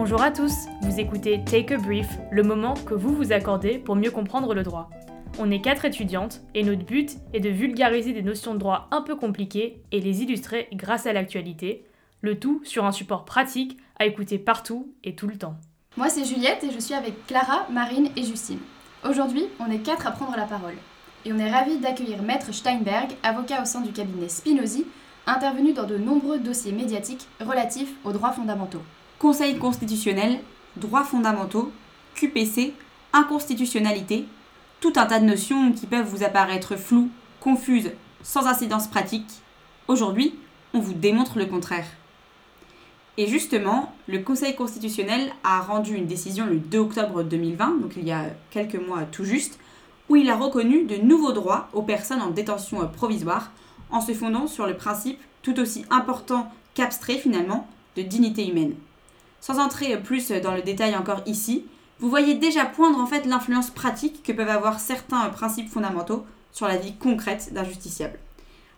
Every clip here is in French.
Bonjour à tous, vous écoutez Take a Brief, le moment que vous vous accordez pour mieux comprendre le droit. On est quatre étudiantes et notre but est de vulgariser des notions de droit un peu compliquées et les illustrer grâce à l'actualité, le tout sur un support pratique à écouter partout et tout le temps. Moi c'est Juliette et je suis avec Clara, Marine et Justine. Aujourd'hui, on est quatre à prendre la parole. Et on est ravis d'accueillir Maître Steinberg, avocat au sein du cabinet Spinozzi, intervenu dans de nombreux dossiers médiatiques relatifs aux droits fondamentaux. Conseil constitutionnel, droits fondamentaux, QPC, inconstitutionnalité, tout un tas de notions qui peuvent vous apparaître floues, confuses, sans incidence pratique. Aujourd'hui, on vous démontre le contraire. Et justement, le Conseil constitutionnel a rendu une décision le 2 octobre 2020, donc il y a quelques mois tout juste, où il a reconnu de nouveaux droits aux personnes en détention provisoire en se fondant sur le principe tout aussi important qu'abstrait finalement de dignité humaine. Sans entrer plus dans le détail encore ici, vous voyez déjà poindre en fait l'influence pratique que peuvent avoir certains principes fondamentaux sur la vie concrète d'un justiciable.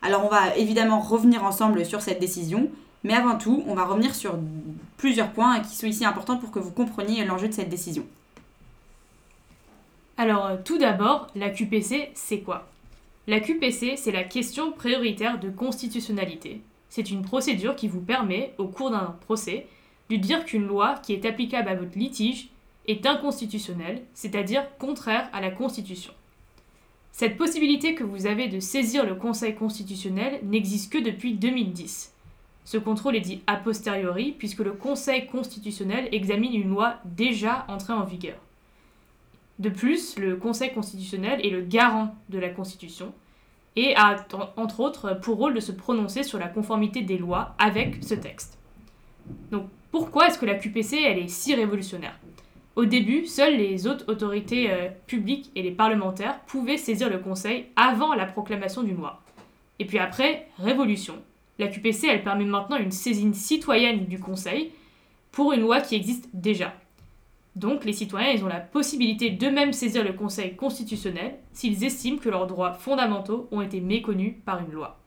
Alors on va évidemment revenir ensemble sur cette décision, mais avant tout, on va revenir sur plusieurs points qui sont ici importants pour que vous compreniez l'enjeu de cette décision. Alors euh, tout d'abord, la QPC, c'est quoi? La QPC, c'est la question prioritaire de constitutionnalité. C'est une procédure qui vous permet, au cours d'un procès, de dire qu'une loi qui est applicable à votre litige est inconstitutionnelle, c'est-à-dire contraire à la Constitution. Cette possibilité que vous avez de saisir le Conseil constitutionnel n'existe que depuis 2010. Ce contrôle est dit a posteriori puisque le Conseil constitutionnel examine une loi déjà entrée en vigueur. De plus, le Conseil constitutionnel est le garant de la Constitution et a entre autres pour rôle de se prononcer sur la conformité des lois avec ce texte. Donc pourquoi est-ce que la QPC est si révolutionnaire? Au début, seules les autres autorités euh, publiques et les parlementaires pouvaient saisir le Conseil avant la proclamation d'une loi. Et puis après, révolution. La QPC elle permet maintenant une saisine citoyenne du Conseil pour une loi qui existe déjà. Donc les citoyens ils ont la possibilité d'eux-mêmes saisir le Conseil constitutionnel s'ils estiment que leurs droits fondamentaux ont été méconnus par une loi.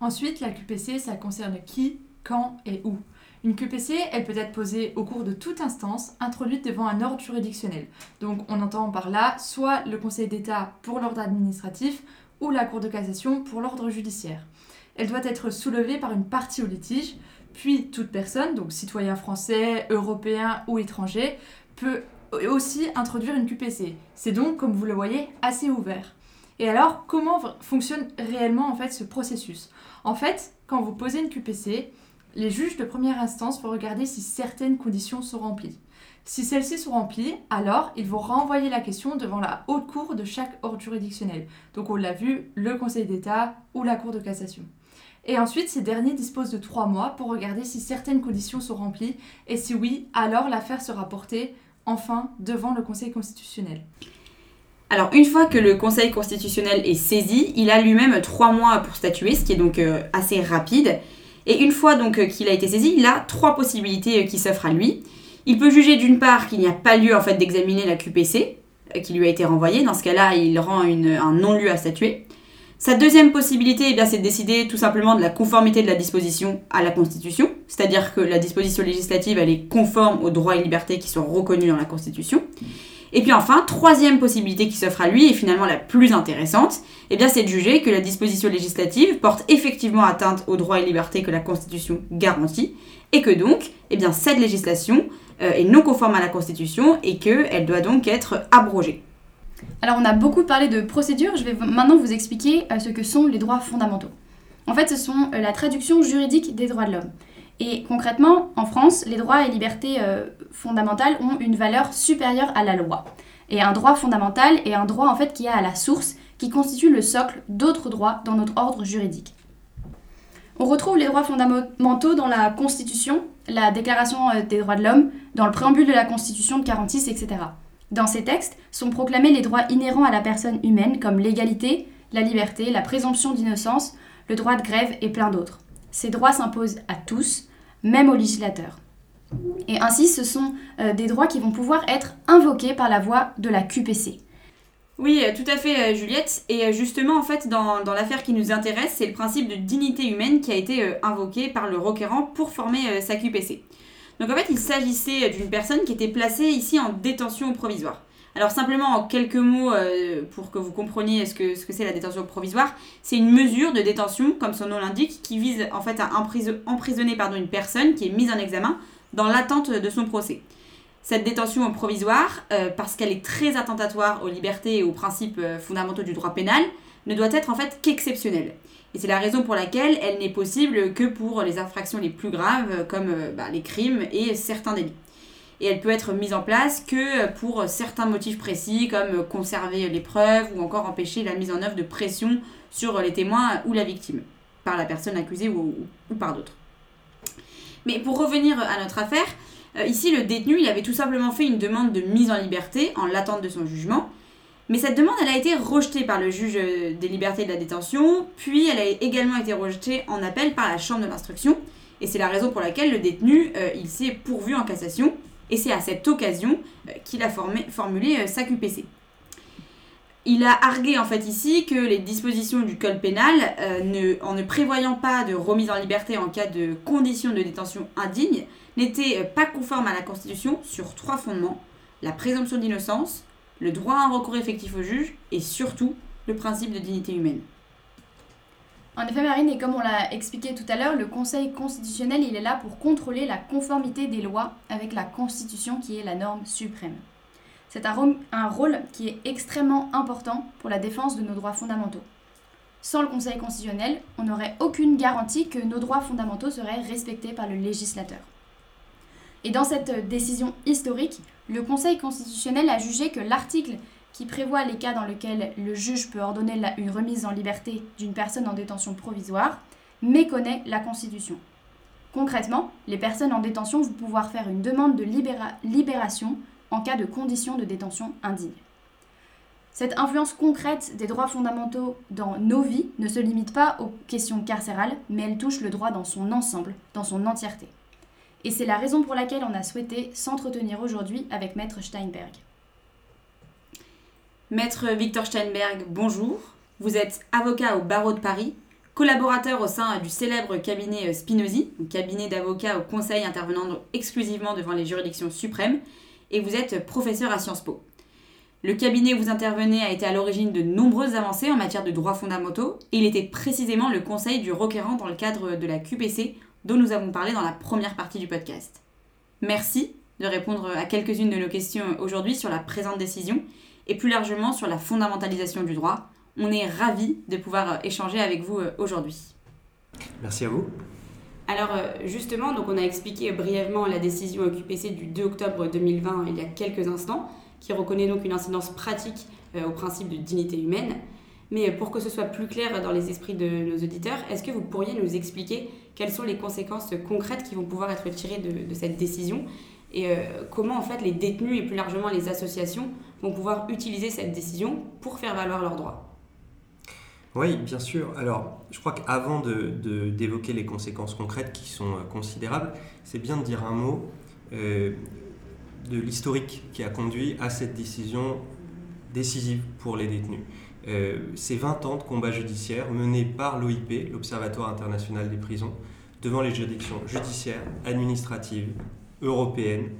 Ensuite, la QPC, ça concerne qui, quand et où. Une QPC, elle peut être posée au cours de toute instance introduite devant un ordre juridictionnel. Donc on entend par là soit le Conseil d'État pour l'ordre administratif ou la Cour de cassation pour l'ordre judiciaire. Elle doit être soulevée par une partie au litige, puis toute personne, donc citoyen français, européen ou étranger, peut aussi introduire une QPC. C'est donc, comme vous le voyez, assez ouvert. Et alors, comment fonctionne réellement en fait ce processus? En fait, quand vous posez une QPC, les juges de première instance vont regarder si certaines conditions sont remplies. Si celles-ci sont remplies, alors ils vont renvoyer la question devant la haute cour de chaque ordre juridictionnel. Donc on l'a vu, le Conseil d'État ou la Cour de cassation. Et ensuite, ces derniers disposent de trois mois pour regarder si certaines conditions sont remplies et si oui, alors l'affaire sera portée enfin devant le Conseil constitutionnel. Alors une fois que le Conseil constitutionnel est saisi, il a lui-même trois mois pour statuer, ce qui est donc euh, assez rapide. Et une fois donc euh, qu'il a été saisi, il a trois possibilités euh, qui s'offrent à lui. Il peut juger d'une part qu'il n'y a pas lieu en fait d'examiner la QPC qui lui a été renvoyée. Dans ce cas-là, il rend un non-lieu à statuer. Sa deuxième possibilité, eh c'est de décider tout simplement de la conformité de la disposition à la Constitution, c'est-à-dire que la disposition législative, elle est conforme aux droits et libertés qui sont reconnus dans la Constitution. Et puis enfin, troisième possibilité qui s'offre à lui, et finalement la plus intéressante, eh bien c'est de juger que la disposition législative porte effectivement atteinte aux droits et libertés que la Constitution garantit, et que donc, eh bien cette législation euh, est non conforme à la Constitution et qu'elle doit donc être abrogée. Alors on a beaucoup parlé de procédure, je vais maintenant vous expliquer euh, ce que sont les droits fondamentaux. En fait, ce sont euh, la traduction juridique des droits de l'homme. Et concrètement, en France, les droits et libertés euh, fondamentales ont une valeur supérieure à la loi. Et un droit fondamental est un droit en fait qui a à la source, qui constitue le socle d'autres droits dans notre ordre juridique. On retrouve les droits fondamentaux dans la Constitution, la Déclaration des droits de l'homme, dans le préambule de la Constitution de 46, etc. Dans ces textes sont proclamés les droits inhérents à la personne humaine comme l'égalité, la liberté, la présomption d'innocence, le droit de grève et plein d'autres. Ces droits s'imposent à tous, même aux législateurs. Et ainsi, ce sont euh, des droits qui vont pouvoir être invoqués par la voie de la QPC. Oui, euh, tout à fait, euh, Juliette. Et justement, en fait, dans l'affaire qui nous intéresse, c'est le principe de dignité humaine qui a été invoqué par le requérant pour former sa QPC. Donc en fait, il s'agissait d'une personne qui était placée ici en détention provisoire. Alors simplement en quelques mots euh, pour que vous compreniez ce que ce que c'est la détention provisoire, c'est une mesure de détention, comme son nom l'indique, qui vise en fait à emprisonner pardon, une personne qui est mise en examen dans l'attente de son procès. Cette détention provisoire, euh, parce qu'elle est très attentatoire aux libertés et aux principes euh, fondamentaux du droit pénal, ne doit être en fait qu'exceptionnelle. Et c'est la raison pour laquelle elle n'est possible que pour les infractions les plus graves, comme bah, les crimes et certains délits et elle peut être mise en place que pour certains motifs précis comme conserver les preuves ou encore empêcher la mise en œuvre de pression sur les témoins ou la victime par la personne accusée ou, par d'autres. Mais pour revenir à notre affaire, euh, ici le détenu il avait tout simplement fait une demande de mise en liberté en l'attente de son jugement. Mais cette demande, elle a été rejetée par le juge des libertés et de la détention, puis elle a également été rejetée en appel par la chambre de l'instruction, et c'est la raison pour laquelle le détenu, euh, il s'est pourvu en cassation, et c'est à cette occasion euh, qu'il a formulé euh, sa QPC. Il a argué en fait ici que les dispositions du code pénal, euh, en ne prévoyant pas de remise en liberté en cas de conditions de détention indignes, n'étaient pas conformes à la Constitution sur trois fondements la présomption d'innocence, le droit à un recours effectif au juge et surtout le principe de dignité humaine. En effet, Marine, et comme on l'a expliqué tout à l'heure, le Conseil constitutionnel, il est là pour contrôler la conformité des lois avec la Constitution qui est la norme suprême. C'est un, rôle qui est extrêmement important pour la défense de nos droits fondamentaux. Sans le Conseil constitutionnel, on n'aurait aucune garantie que nos droits fondamentaux seraient respectés par le législateur. Et dans cette décision historique, le Conseil constitutionnel a jugé que l'article qui prévoit les cas dans lesquels le juge peut ordonner une remise en liberté d'une personne en détention provisoire, méconnaît la Constitution. Concrètement, les personnes en détention vont pouvoir faire une demande de libération en cas de conditions de détention indignes. Cette influence concrète des droits fondamentaux dans nos vies ne se limite pas aux questions carcérales, mais elle touche le droit dans son ensemble, dans son entièreté. Et c'est la raison pour laquelle on a souhaité s'entretenir aujourd'hui avec Maître Steinberg. Maître Victor Steinberg, bonjour. Vous êtes avocat au barreau de Paris, collaborateur au sein du célèbre cabinet euh, Spinosi, cabinet d'avocats au conseil intervenant exclusivement devant les juridictions suprêmes, et vous êtes professeur à Sciences Po. Le cabinet où vous intervenez a été à l'origine de nombreuses avancées en matière de droits fondamentaux, et il était précisément le conseil du requérant dans le cadre de la QPC dont nous avons parlé dans la première partie du podcast. Merci de répondre à quelques-unes de nos questions aujourd'hui sur la présente décision et plus largement sur la fondamentalisation du droit. On est ravis de pouvoir euh, échanger avec vous euh, aujourd'hui. Merci à vous. Alors euh, justement, donc on a expliqué brièvement la décision QPC du 2 octobre 2020 il y a quelques instants, qui reconnaît donc une incidence pratique au principe de dignité humaine. Mais pour que ce soit plus clair dans les esprits de nos auditeurs, est-ce que vous pourriez nous expliquer quelles sont les conséquences concrètes qui vont pouvoir être tirées de, de cette décision et comment en fait les détenus et plus largement les associations vont pouvoir utiliser cette décision pour faire valoir leurs droits. Oui, bien sûr. Alors, je crois qu'avant de, d'évoquer les conséquences concrètes qui sont euh, considérables, c'est bien de dire un mot euh, de l'historique qui a conduit à cette décision décisive pour les détenus. Euh, ces 20 ans de combat judiciaire menés par l'OIP, l'Observatoire international des prisons, devant les juridictions judiciaires, administratives, européennes,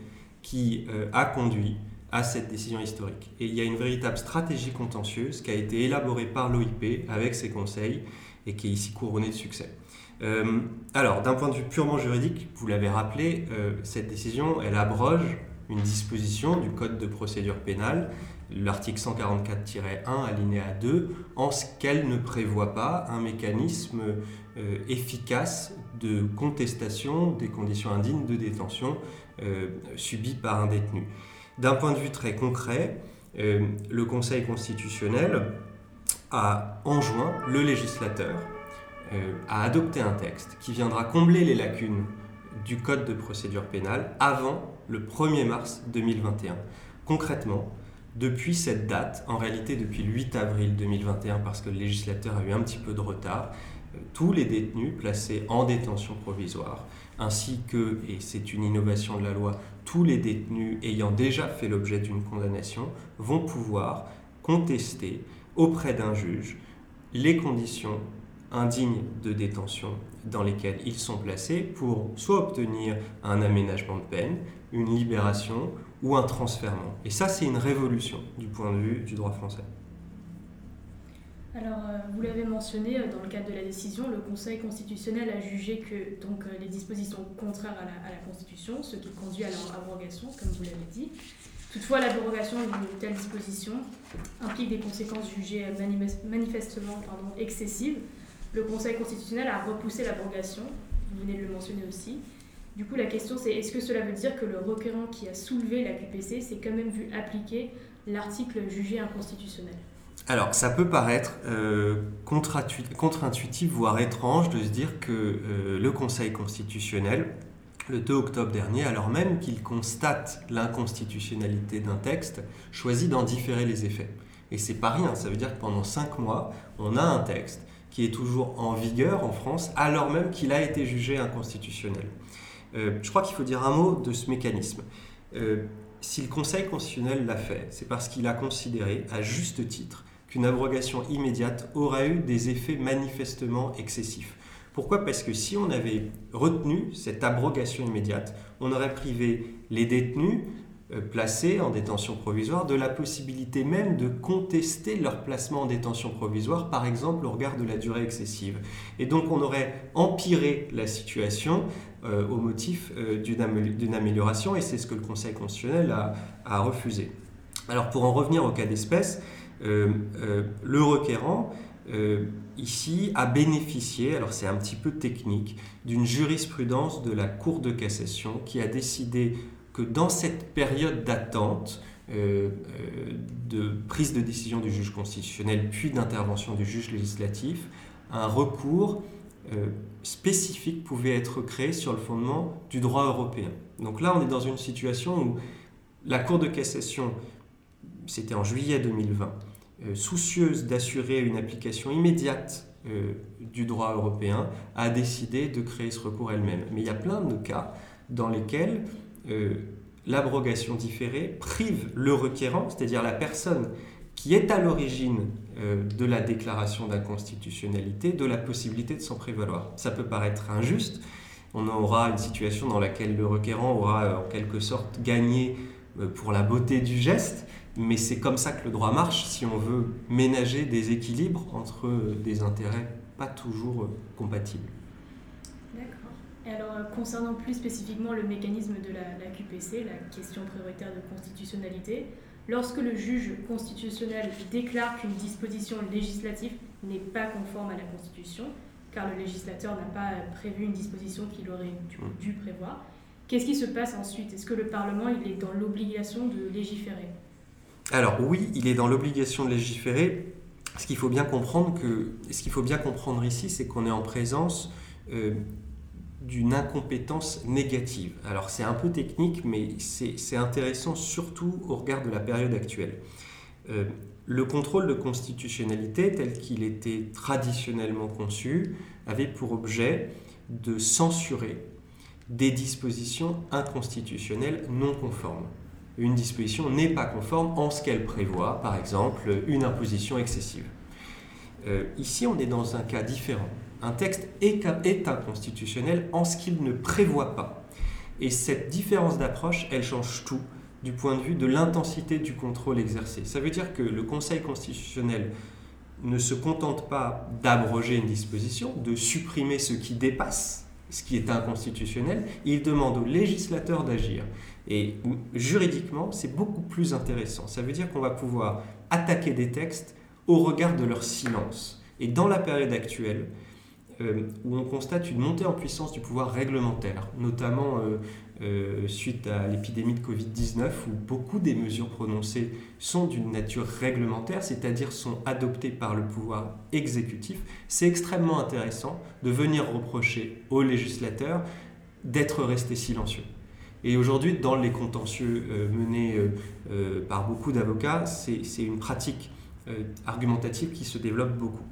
qui a conduit à cette décision historique. Et il y a une véritable stratégie contentieuse qui a été élaborée par l'OIP avec ses conseils et qui est ici couronnée de succès. Euh, alors, d'un point de vue purement juridique, vous l'avez rappelé, euh, cette décision, elle abroge une disposition du Code de procédure pénale, l'article 144-1 alinéa 2, en ce qu'elle ne prévoit pas un mécanisme euh, efficace de contestation des conditions indignes de détention subies par un détenu. D'un point de vue très concret, euh, le Conseil constitutionnel a enjoint le législateur euh, à adopter un texte qui viendra combler les lacunes du Code de procédure pénale avant le 1er mars 2021. Concrètement, depuis cette date, en réalité depuis le 8 avril 2021, parce que le législateur a eu un petit peu de retard, euh, tous les détenus placés en détention provisoire, ainsi que, et c'est une innovation de la loi, tous les détenus ayant déjà fait l'objet d'une condamnation vont pouvoir contester auprès d'un juge les conditions indignes de détention dans lesquelles ils sont placés pour soit obtenir un aménagement de peine, une libération ou un transfèrement. Et ça, c'est une révolution du point de vue du droit français. Alors, euh, vous l'avez mentionné, euh, dans le cadre de la décision, le Conseil constitutionnel a jugé que donc, euh, les dispositions contraires à la, Constitution, ce qui conduit à leur abrogation, comme vous l'avez dit. Toutefois, l'abrogation d'une telle disposition implique des conséquences jugées manifestement excessives. Le Conseil constitutionnel a repoussé l'abrogation, vous venez de le mentionner aussi. Du coup, la question c'est est-ce que cela veut dire que le requérant qui a soulevé la QPC s'est quand même vu appliquer l'article jugé inconstitutionnel? Alors, ça peut paraître euh, contre-intuitif, voire étrange de se dire que euh, le Conseil constitutionnel, le 2 octobre dernier, alors même qu'il constate l'inconstitutionnalité d'un texte, choisit d'en différer les effets. Et c'est pas rien, ça veut dire que pendant cinq mois, on a un texte qui est toujours en vigueur en France, alors même qu'il a été jugé inconstitutionnel. Euh, je crois qu'il faut dire un mot de ce mécanisme. Si le Conseil constitutionnel l'a fait, c'est parce qu'il a considéré, à juste titre, qu'une abrogation immédiate aurait eu des effets manifestement excessifs. Pourquoi? Parce que si on avait retenu cette abrogation immédiate, on aurait privé les détenus euh, placés en détention provisoire de la possibilité même de contester leur placement en détention provisoire, par exemple au regard de la durée excessive. Et donc on aurait empiré la situation euh, au motif euh, d'une amélioration, et c'est ce que le Conseil constitutionnel a, refusé. Alors pour en revenir au cas d'espèce, le requérant euh, ici a bénéficié, alors c'est un petit peu technique, d'une jurisprudence de la Cour de cassation qui a décidé que dans cette période d'attente, euh, euh, de prise de décision du juge constitutionnel puis d'intervention du juge législatif, un recours spécifique pouvait être créé sur le fondement du droit européen. Donc là, on est dans une situation où la Cour de cassation, c'était en juillet 2020, euh, soucieuse d'assurer une application immédiate euh, du droit européen, a décidé de créer ce recours elle-même. Mais il y a plein de cas dans lesquels euh, l'abrogation différée prive le requérant, c'est-à-dire la personne qui est à l'origine de la déclaration d'inconstitutionnalité, de la possibilité de s'en prévaloir. Ça peut paraître injuste. On aura une situation dans laquelle le requérant aura en quelque sorte gagné pour la beauté du geste, mais c'est comme ça que le droit marche si on veut ménager des équilibres entre des intérêts pas toujours compatibles. D'accord. Et alors, euh, concernant plus spécifiquement le mécanisme de la, QPC, la question prioritaire de constitutionnalité, lorsque le juge constitutionnel déclare qu'une disposition législative n'est pas conforme à la Constitution, car le législateur n'a pas prévu une disposition qu'il aurait mmh. dû prévoir, qu'est-ce qui se passe ensuite? Est-ce que le Parlement il est dans l'obligation de légiférer? Alors oui, il est dans l'obligation de légiférer. Ce qu'il faut bien comprendre ici, c'est qu'on est en présence euh, d'une incompétence négative. Alors c'est un peu technique, mais c'est intéressant surtout au regard de la période actuelle. Euh, le contrôle de constitutionnalité, tel qu'il était traditionnellement conçu, avait pour objet de censurer des dispositions inconstitutionnelles non conformes une disposition n'est pas conforme en ce qu'elle prévoit, par exemple une imposition excessive. Euh, ici, on est dans un cas différent. Un texte est, est inconstitutionnel en ce qu'il ne prévoit pas. Et cette différence d'approche, elle change tout du point de vue de l'intensité du contrôle exercé. Ça veut dire que le Conseil constitutionnel ne se contente pas d'abroger une disposition, de supprimer ce qui dépasse ce qui est inconstitutionnel, il demande au législateur d'agir. Et juridiquement, c'est beaucoup plus intéressant. Ça veut dire qu'on va pouvoir attaquer des textes au regard de leur silence. Et dans la période actuelle, euh, où on constate une montée en puissance du pouvoir réglementaire, notamment euh, euh, suite à l'épidémie de Covid-19, où beaucoup des mesures prononcées sont d'une nature réglementaire, c'est-à-dire sont adoptées par le pouvoir exécutif, c'est extrêmement intéressant de venir reprocher aux législateurs d'être restés silencieux. Et aujourd'hui, dans les contentieux menés par beaucoup d'avocats, c'est une pratique argumentative qui se développe beaucoup.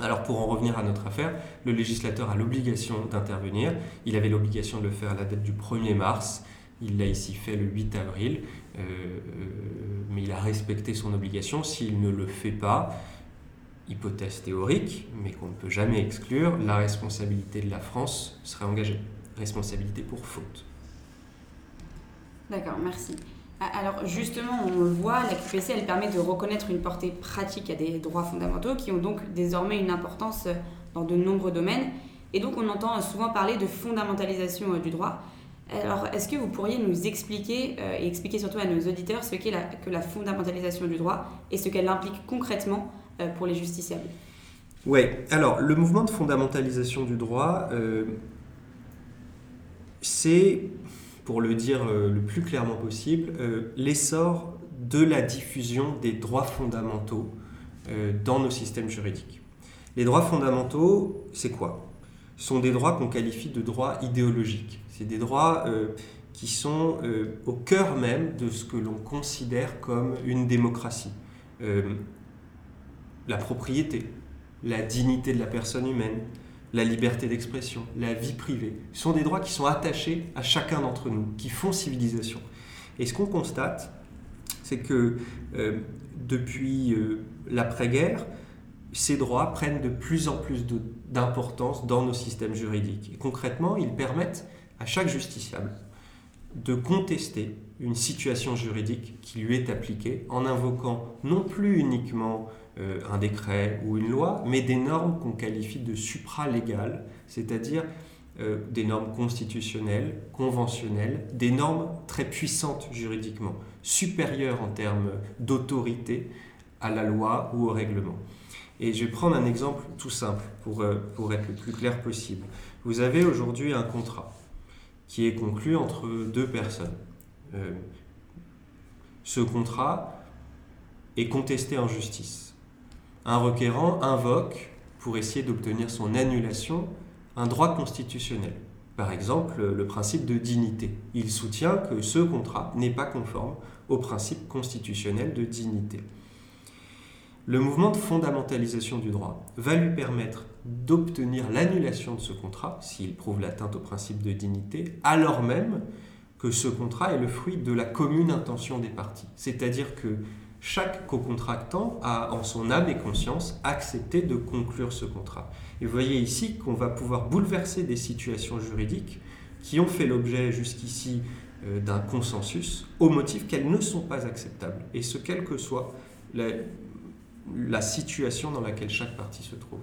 Alors pour en revenir à notre affaire, le législateur a l'obligation d'intervenir. Il avait l'obligation de le faire à la date du 1er mars. Il l'a ici fait le 8 avril, euh, euh, mais il a respecté son obligation. S'il ne le fait pas, hypothèse théorique, mais qu'on ne peut jamais exclure, la responsabilité de la France serait engagée. Responsabilité pour faute. D'accord, merci. Alors justement, on le voit, la QPC, elle permet de reconnaître une portée pratique à des droits fondamentaux qui ont donc désormais une importance dans de nombreux domaines. Et donc on entend souvent parler de fondamentalisation du droit. Alors est-ce que vous pourriez nous expliquer, euh, et expliquer surtout à nos auditeurs, ce qu'est la, que la fondamentalisation du droit et ce qu'elle implique concrètement euh, pour les justiciables? Oui, alors le mouvement de fondamentalisation du droit, euh, c'est, pour le dire le plus clairement possible, l'essor de la diffusion des droits fondamentaux dans nos systèmes juridiques. Les droits fondamentaux, c'est quoi? Ce sont des droits qu'on qualifie de droits idéologiques. C'est des droits qui sont au cœur même de ce que l'on considère comme une démocratie la propriété, la dignité de la personne humaine, la liberté d'expression, la vie privée, sont des droits qui sont attachés à chacun d'entre nous, qui font civilisation. Et ce qu'on constate, c'est que euh, depuis euh, l'après-guerre, ces droits prennent de plus en plus d'importance dans nos systèmes juridiques. Et concrètement, ils permettent à chaque justiciable de contester une situation juridique qui lui est appliquée en invoquant non plus uniquement euh, un décret ou une loi, mais des normes qu'on qualifie de supralégales, c'est-à-dire euh, des normes constitutionnelles, conventionnelles, des normes très puissantes juridiquement, supérieures en termes d'autorité à la loi ou au règlement. Et je vais prendre un exemple tout simple pour, euh, pour être le plus clair possible. Vous avez aujourd'hui un contrat qui est conclu entre deux personnes. ce contrat est contesté en justice un requérant invoque, pour essayer d'obtenir son annulation, un droit constitutionnel. Par exemple, le principe de dignité. Il soutient que ce contrat n'est pas conforme au principe constitutionnel de dignité. Le mouvement de fondamentalisation du droit va lui permettre d'obtenir l'annulation de ce contrat, s'il prouve l'atteinte au principe de dignité, alors même que ce contrat est le fruit de la commune intention des parties. C'est-à-dire que chaque co-contractant a en son âme et conscience accepté de conclure ce contrat. Et vous voyez ici qu'on va pouvoir bouleverser des situations juridiques qui ont fait l'objet jusqu'ici euh, d'un consensus au motif qu'elles ne sont pas acceptables, et ce quelle que soit la, situation dans laquelle chaque partie se trouve.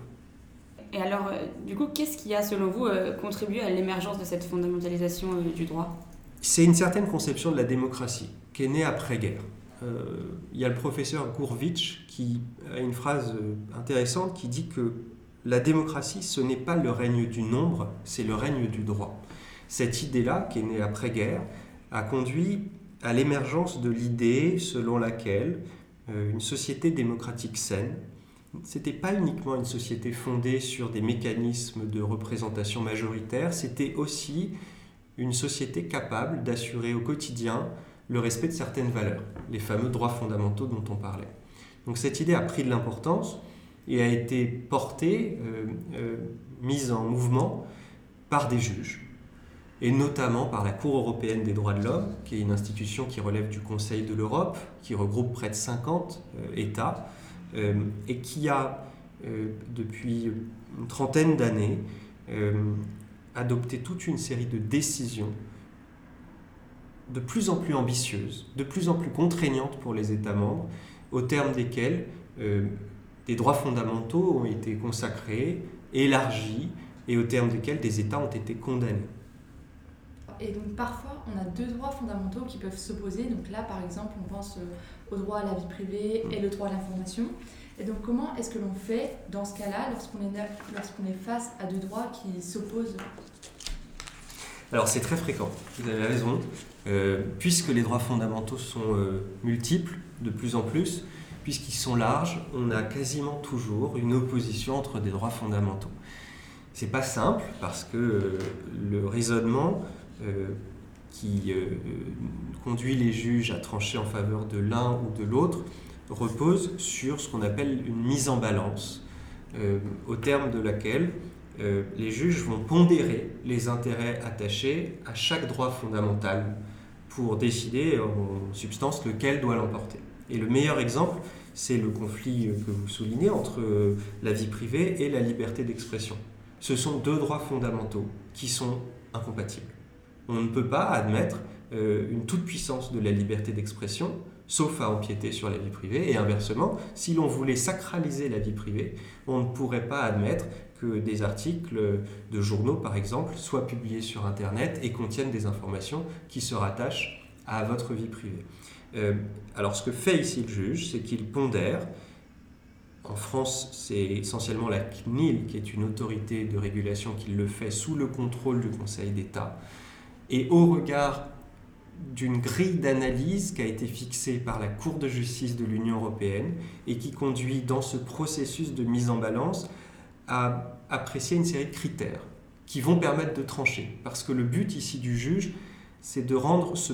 Et alors, euh, du coup, qu'est-ce qui a, selon vous, euh, contribué à l'émergence de cette fondamentalisation du droit? C'est une certaine conception de la démocratie qui est née après-guerre. Euh, il y a le professeur Gourvitch qui a une phrase euh, intéressante qui dit que la démocratie, ce n'est pas le règne du nombre, c'est le règne du droit. Cette idée-là, qui est née après-guerre, a conduit à l'émergence de l'idée selon laquelle euh, une société démocratique saine, c'était pas uniquement une société fondée sur des mécanismes de représentation majoritaire, c'était aussi une société capable d'assurer au quotidien le respect de certaines valeurs, les fameux droits fondamentaux dont on parlait. Donc cette idée a pris de l'importance et a été portée, euh, euh, mise en mouvement par des juges, et notamment par la Cour européenne des droits de l'homme, qui est une institution qui relève du Conseil de l'Europe, qui regroupe près de 50 euh, États, et qui a, depuis une trentaine d'années, adopté toute une série de décisions de plus en plus ambitieuse, de plus en plus contraignante pour les États membres, au terme desquelles euh, des droits fondamentaux ont été consacrés, élargis, et au terme desquels des États ont été condamnés. Et donc parfois, on a deux droits fondamentaux qui peuvent s'opposer. Donc là, par exemple, on pense euh, au droit à la vie privée et le droit à l'information. Et donc comment est-ce que l'on fait dans ce cas-là lorsqu'on est, lorsqu'on est face à deux droits qui s'opposent? Alors c'est très fréquent, vous avez raison, euh, puisque les droits fondamentaux sont euh, multiples de plus en plus, puisqu'ils sont larges, on a quasiment toujours une opposition entre des droits fondamentaux. C'est pas simple parce que euh, le raisonnement qui conduit les juges à trancher en faveur de l'un ou de l'autre repose sur ce qu'on appelle une mise en balance, au terme de laquelle euh, les juges vont pondérer les intérêts attachés à chaque droit fondamental pour décider en substance lequel doit l'emporter. Et le meilleur exemple, c'est le conflit que vous soulignez entre la vie privée et la liberté d'expression. Ce sont deux droits fondamentaux qui sont incompatibles. On ne peut pas admettre une toute-puissance de la liberté d'expression sauf à empiéter sur la vie privée. Et inversement, si l'on voulait sacraliser la vie privée, on ne pourrait pas admettre que des articles de journaux, par exemple, soient publiés sur Internet et contiennent des informations qui se rattachent à votre vie privée. Euh, alors ce que fait ici le juge, c'est qu'il pondère, en France c'est essentiellement la CNIL qui est une autorité de régulation qui le fait sous le contrôle du Conseil d'État, et au regard d'une grille d'analyse qui a été fixée par la Cour de justice de l'Union européenne et qui conduit dans ce processus de mise en balance à apprécier une série de critères qui vont permettre de trancher. Parce que le but ici du juge, c'est de rendre ce,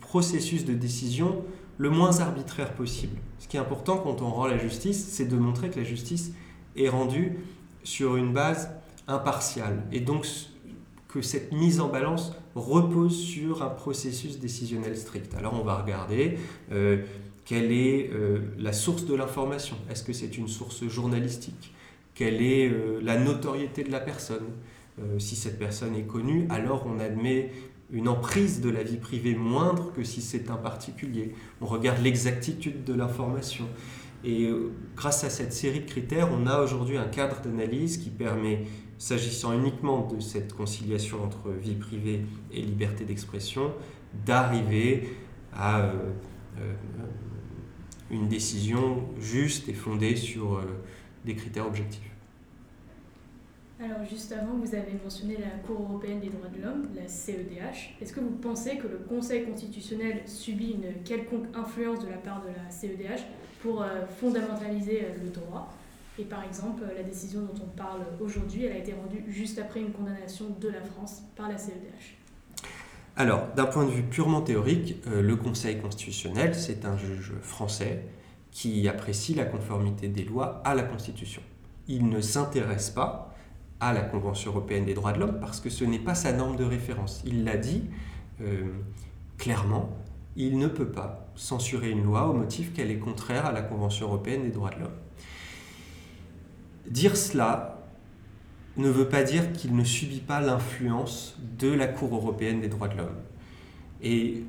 processus de décision le moins arbitraire possible. Ce qui est important quand on rend la justice, c'est de montrer que la justice est rendue sur une base impartiale et donc que cette mise en balance repose sur un processus décisionnel strict. Alors on va regarder euh, quelle est euh, la source de l'information. Est-ce que c'est une source journalistique? Quelle est euh, la notoriété de la personne Si cette personne est connue, alors on admet une emprise de la vie privée moindre que si c'est un particulier. On regarde l'exactitude de l'information. Et grâce à cette série de critères, on a aujourd'hui un cadre d'analyse qui permet s'agissant uniquement de cette conciliation entre vie privée et liberté d'expression, d'arriver à euh, euh, une décision juste et fondée sur euh, des critères objectifs. Alors juste avant, vous avez mentionné la Cour européenne des droits de l'homme, la CEDH. Est-ce que vous pensez que le Conseil constitutionnel subit une quelconque influence de la part de la CEDH pour fondamentaliser le droit? Et par exemple, la décision dont on parle aujourd'hui, elle a été rendue juste après une condamnation de la France par la CEDH. Alors, d'un point de vue purement théorique, euh, le Conseil constitutionnel, c'est un juge français qui apprécie la conformité des lois à la Constitution. Il ne s'intéresse pas à la Convention européenne des droits de l'homme parce que ce n'est pas sa norme de référence. Il l'a dit euh, clairement, il ne peut pas censurer une loi au motif qu'elle est contraire à la Convention européenne des droits de l'homme. Dire cela ne veut pas dire qu'il ne subit pas l'influence de la Cour européenne des droits de l'homme. Et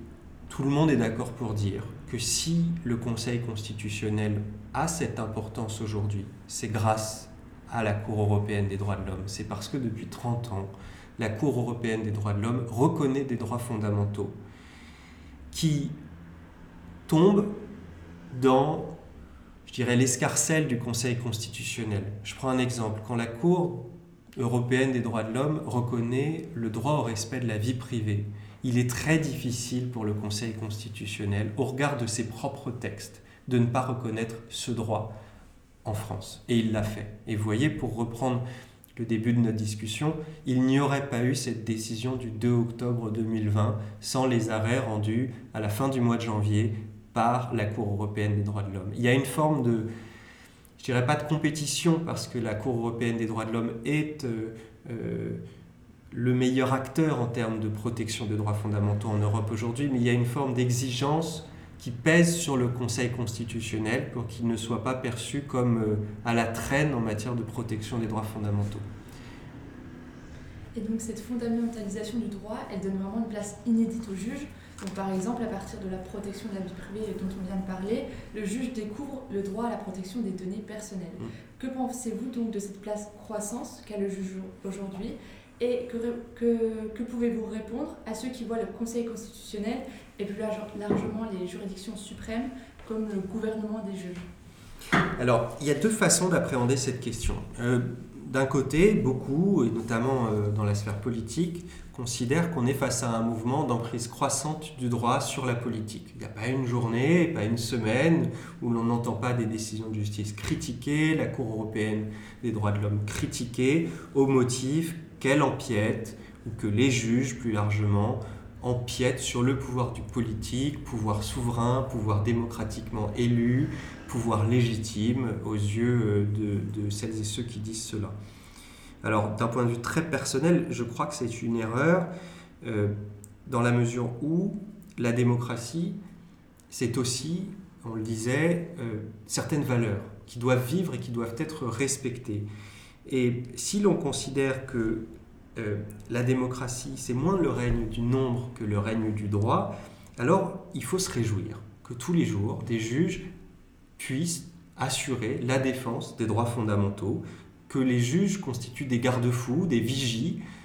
tout le monde est d'accord pour dire que si le Conseil constitutionnel a cette importance aujourd'hui, c'est grâce à la Cour européenne des droits de l'homme. C'est parce que depuis 30 ans, la Cour européenne des droits de l'homme reconnaît des droits fondamentaux qui tombent dans je dirais, l'escarcelle du Conseil constitutionnel. Je prends un exemple. Quand la Cour européenne des droits de l'homme reconnaît le droit au respect de la vie privée, il est très difficile pour le Conseil constitutionnel, au regard de ses propres textes, de ne pas reconnaître ce droit en France. Et il l'a fait. Et vous voyez, pour reprendre le début de notre discussion, il n'y aurait pas eu cette décision du 2 octobre 2020 sans les arrêts rendus à la fin du mois de janvier par la Cour européenne des droits de l'homme. Il y a une forme de, je dirais pas de compétition, parce que la Cour européenne des droits de l'homme est euh, euh, le meilleur acteur en termes de protection des droits fondamentaux en Europe aujourd'hui, mais il y a une forme d'exigence qui pèse sur le Conseil constitutionnel pour qu'il ne soit pas perçu comme euh, à la traîne en matière de protection des droits fondamentaux. Et donc cette fondamentalisation du droit, elle donne vraiment une place inédite au juge par exemple, à partir de la protection de la vie privée dont on vient de parler, le juge découvre le droit à la protection des données personnelles. Mm. Que pensez-vous donc de cette place croissance qu'a le juge aujourd'hui? Et que, que, que pouvez-vous répondre à ceux qui voient le Conseil constitutionnel et plus largement les juridictions suprêmes comme le gouvernement des juges Alors, il y a deux façons d'appréhender cette question. Euh, d'un côté, beaucoup, et notamment euh, dans la sphère politique, considèrent qu'on est face à un mouvement d'emprise croissante du droit sur la politique. Il n'y a pas une journée, pas une semaine où l'on n'entend pas des décisions de justice critiquées, la Cour européenne des droits de l'homme critiquée, au motif qu'elle empiète, ou que les juges, plus largement, empiètent sur le pouvoir du politique, pouvoir souverain, pouvoir démocratiquement élu, pouvoir légitime aux yeux euh, de, celles et ceux qui disent cela. Alors, d'un point de vue très personnel, je crois que c'est une erreur euh, dans la mesure où la démocratie, c'est aussi on le disait, certaines valeurs qui doivent vivre et qui doivent être respectées. Et si l'on considère que la démocratie, c'est moins le règne du nombre que le règne du droit, alors il faut se réjouir que tous les jours, des juges puissent assurer la défense des droits fondamentaux, que les juges constituent des garde-fous, des vigies euh,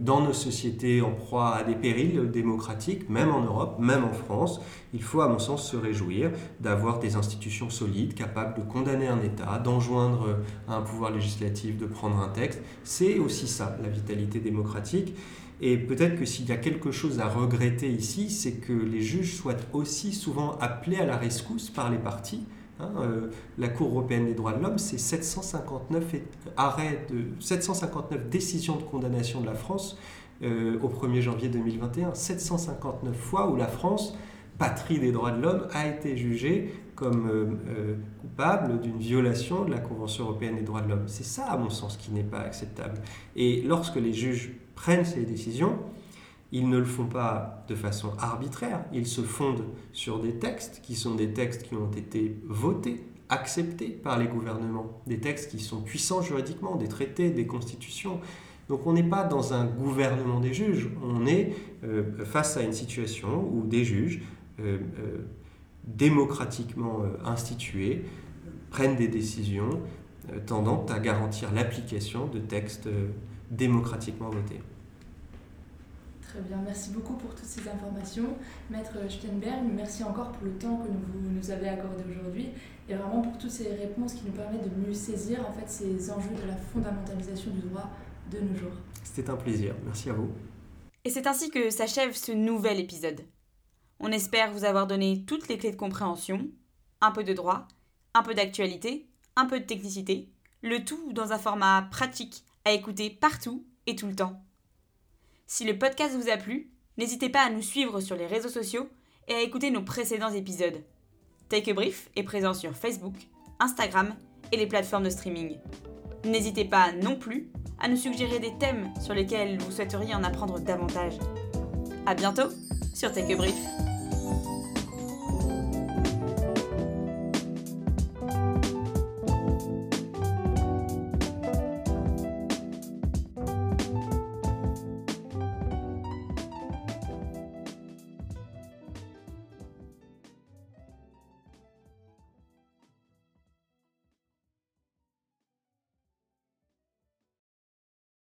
dans nos sociétés en proie à des périls démocratiques, même en Europe, même en France. Il faut, à mon sens, se réjouir d'avoir des institutions solides, capables de condamner un État, d'enjoindre un pouvoir législatif de prendre un texte. C'est aussi ça, la vitalité démocratique. Et peut-être que s'il y a quelque chose à regretter ici, c'est que les juges soient aussi souvent appelés à la rescousse par les partis. Hein, euh, la Cour européenne des droits de l'homme, c'est 759 arrêts de 759 décisions de condamnation de la France euh, au 1er janvier 2021. 759 fois où la France, patrie des droits de l'homme, a été jugée comme euh, coupable d'une violation de la Convention européenne des droits de l'homme. C'est ça, à mon sens, qui n'est pas acceptable. Et lorsque les juges prennent ces décisions, ils ne le font pas de façon arbitraire, ils se fondent sur des textes qui sont des textes qui ont été votés, acceptés par les gouvernements, des textes qui sont puissants juridiquement, des traités, des constitutions. Donc on n'est pas dans un gouvernement des juges, on est euh, face à une situation où des juges euh, euh, démocratiquement institués prennent des décisions tendant à garantir l'application de textes démocratiquement votés. Très bien, merci beaucoup pour toutes ces informations. Maître Steinberg, merci encore pour le temps que vous nous avez accordé aujourd'hui et vraiment pour toutes ces réponses qui nous permettent de mieux saisir en fait ces enjeux de la fondamentalisation du droit de nos jours. C'était un plaisir, merci à vous. Et c'est ainsi que s'achève ce nouvel épisode. On espère vous avoir donné toutes les clés de compréhension, un peu de droit, un peu d'actualité, un peu de technicité, le tout dans un format pratique à écouter partout et tout le temps. Si le podcast vous a plu, n'hésitez pas à nous suivre sur les réseaux sociaux et à écouter nos précédents épisodes. Take a Brief est présent sur Facebook, Instagram et les plateformes de streaming. N'hésitez pas non plus à nous suggérer des thèmes sur lesquels vous souhaiteriez en apprendre davantage. A bientôt sur Take a Brief.